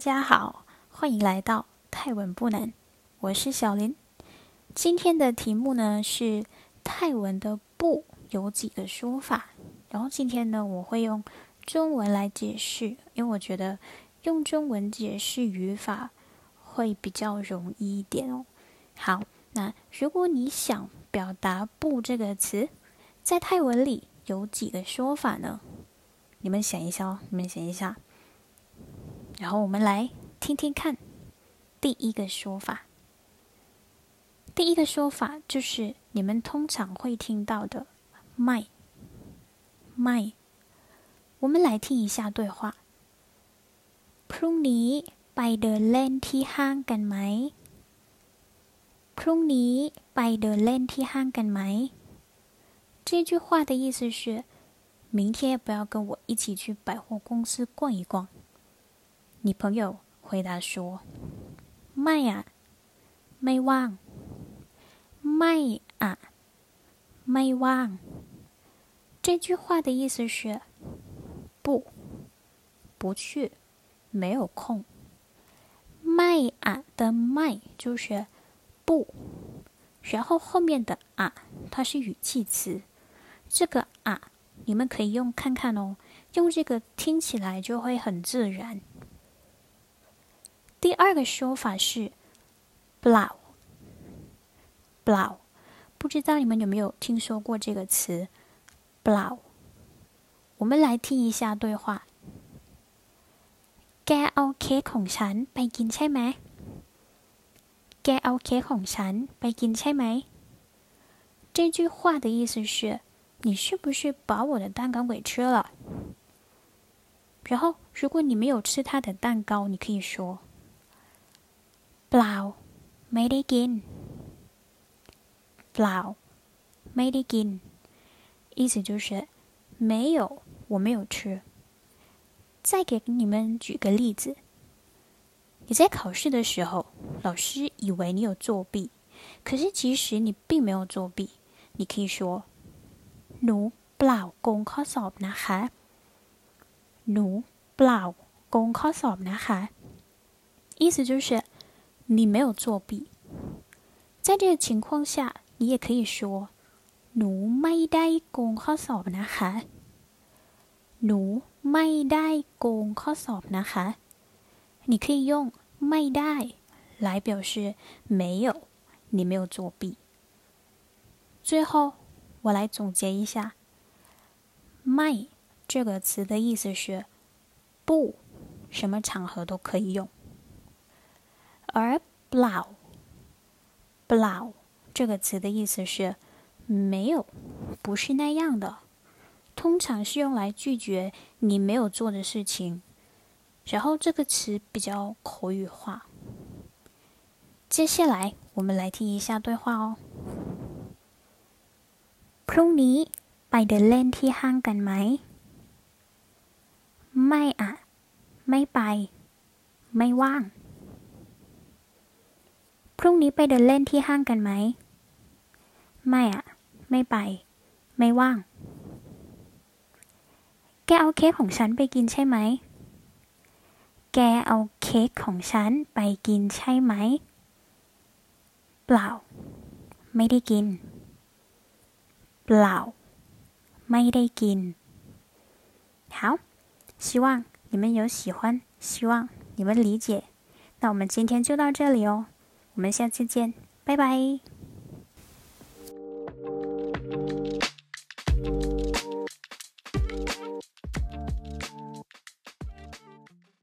家好，欢迎来到泰文不难，我是小林。今天的题目呢是泰文的“不”有几个说法，然后今天呢我会用中文来解释，因为我觉得用中文解释语法会比较容易一点哦。好，那如果你想表达“不”这个词，在泰文里有几个说法呢？你们想一下哦，你们想一下。然后我们来听听看，第一个说法。第一个说法就是你们通常会听到的“卖卖”。我们来听一下对话。พรุ่งนี้ไปเดินเล่นที่ห้างกันไหมพรุ่งนี้ไปเดินเล่นที่ห้างกันไหม这句话的意思是，明天要不要跟我一起去百货公司逛一逛？ 你朋友回答说：“卖呀，没忘，卖啊，没忘。”这句话的意思是不，不去，没有空。卖啊的卖就是不，然后后面的啊，它是语气词。这个啊，你们可以用看看哦，用这个听起来就会很自然。第二个说法是 “blow”，blow，不知道你们有没有听说过这个词 “blow”？我们来听一下对话。แกเอาเค้กของฉันไปกินใช่ไหมแกเอาเค้กของฉันไปกินใช่ไหม这句话的意思是，你是不是把我的蛋糕给吃了？然后，如果你没有吃他的蛋糕，你可以说。 เปล่าไม่ได้กินเปล่าไม่ได้กิน意思就是没有，我没有吃。再给你们举个例子，你在考试的时候，老师以为你有作弊，可是其实你并没有作弊。你可以说หนูเปล่าโกงข้อสอบนะคะหนูเปล่าโกงข้อสอบนะคะ意思就是 你没有作弊，在这个情况下，你也可以说“หนูไม่ได้โกงข้อสอบนะคะ”。หนูไม่ได้โกงข้อสอบนะคะ。你可以用“ไม่ได้”来表示没有，你没有作弊。最后，我来总结一下，“ไม่”这个词的意思是不，什么场合都可以用。 而 “blow”，“blow” 这个词的意思是没有，不是那样的，通常是用来拒绝你没有做的事情。然后这个词比较口语化。接下来我们来听一下对话哦。พรุ่งนี้ไปเดินเล่นที่ห้างกันไหมไม่อะไม่ไป ไม่ว่าง พรุ่งนี้ไปเดินเล่นที่ห้างกันไหม ไม่อะไม่ไป ไม่ว่าง แกเอาเค้กของฉันไปกินใช่ไหม แกเอาเค้กของฉันไปกินใช่ไหม เปล่า ไม่ได้กิน เปล่า ไม่ได้กิน好希望你们有喜欢希望你们理解那我们今天就到这里哦 我们下次见，拜拜。